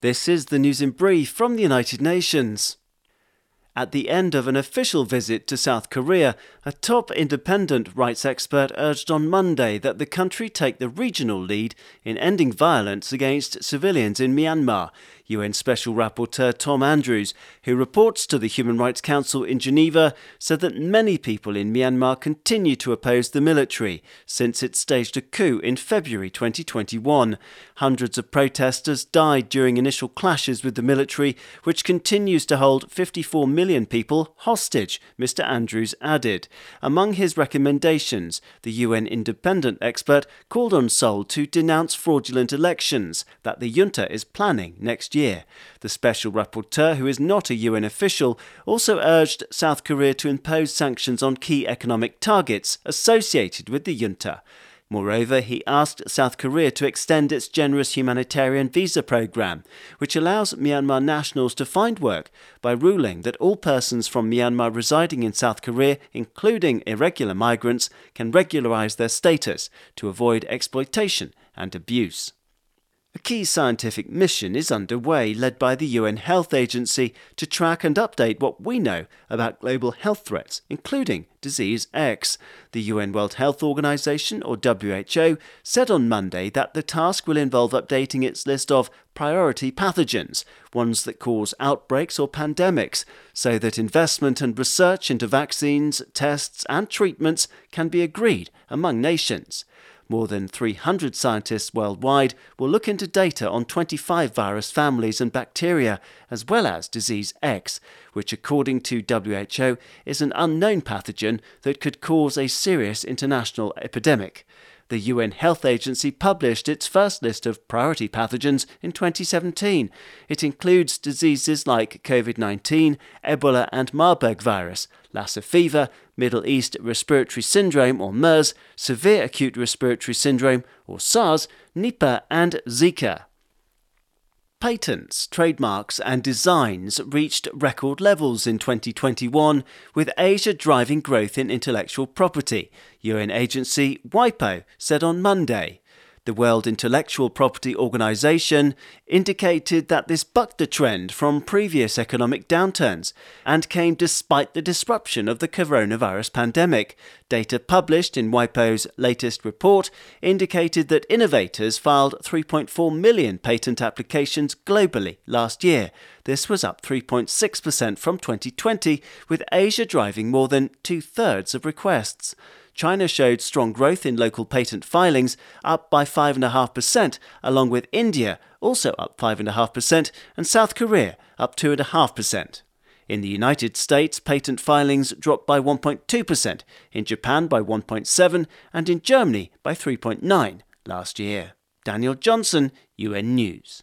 This is the news in brief from the United Nations. At the end of an official visit to South Korea, a top independent rights expert urged on Monday that the country take the regional lead in ending violence against civilians in Myanmar. UN Special Rapporteur Tom Andrews, who reports to the Human Rights Council in Geneva, said that many people in Myanmar continue to oppose the military since it staged a coup in February 2021. Hundreds of protesters died during initial clashes with the military, which continues to hold 54 million people hostage, Mr. Andrews added. Among his recommendations, the UN independent expert called on Seoul to denounce fraudulent elections that the junta is planning next year year. The special rapporteur, who is not a UN official, also urged South Korea to impose sanctions on key economic targets associated with the junta. Moreover, he asked South Korea to extend its generous humanitarian visa program, which allows Myanmar nationals to find work by ruling that all persons from Myanmar residing in South Korea, including irregular migrants, can regularize their status to avoid exploitation and abuse. A key scientific mission is underway, led by the UN Health Agency, to track and update what we know about global health threats, including Disease X. The UN World Health Organization, or WHO, said on Monday that the task will involve updating its list of priority pathogens, ones that cause outbreaks or pandemics, so that investment and research into vaccines, tests, and treatments can be agreed among nations. More than 300 scientists worldwide will look into data on 25 virus families and bacteria, as well as disease X, which, according to WHO, is an unknown pathogen that could cause a serious international epidemic. The UN Health Agency published its first list of priority pathogens in 2017. It includes diseases like COVID 19, Ebola, and Marburg virus, Lassa fever, Middle East respiratory syndrome or MERS, severe acute respiratory syndrome or SARS, Nipah, and Zika. Patents, trademarks, and designs reached record levels in 2021, with Asia driving growth in intellectual property, UN agency WIPO said on Monday. The World Intellectual Property Organization indicated that this bucked the trend from previous economic downturns and came despite the disruption of the coronavirus pandemic. Data published in WIPO's latest report indicated that innovators filed 3.4 million patent applications globally last year. This was up 3.6% from 2020, with Asia driving more than two thirds of requests. China showed strong growth in local patent filings, up by 5.5%, along with India, also up 5.5%, and South Korea, up 2.5%. In the United States, patent filings dropped by 1.2%, in Japan by 1.7%, and in Germany by 3.9% last year. Daniel Johnson, UN News.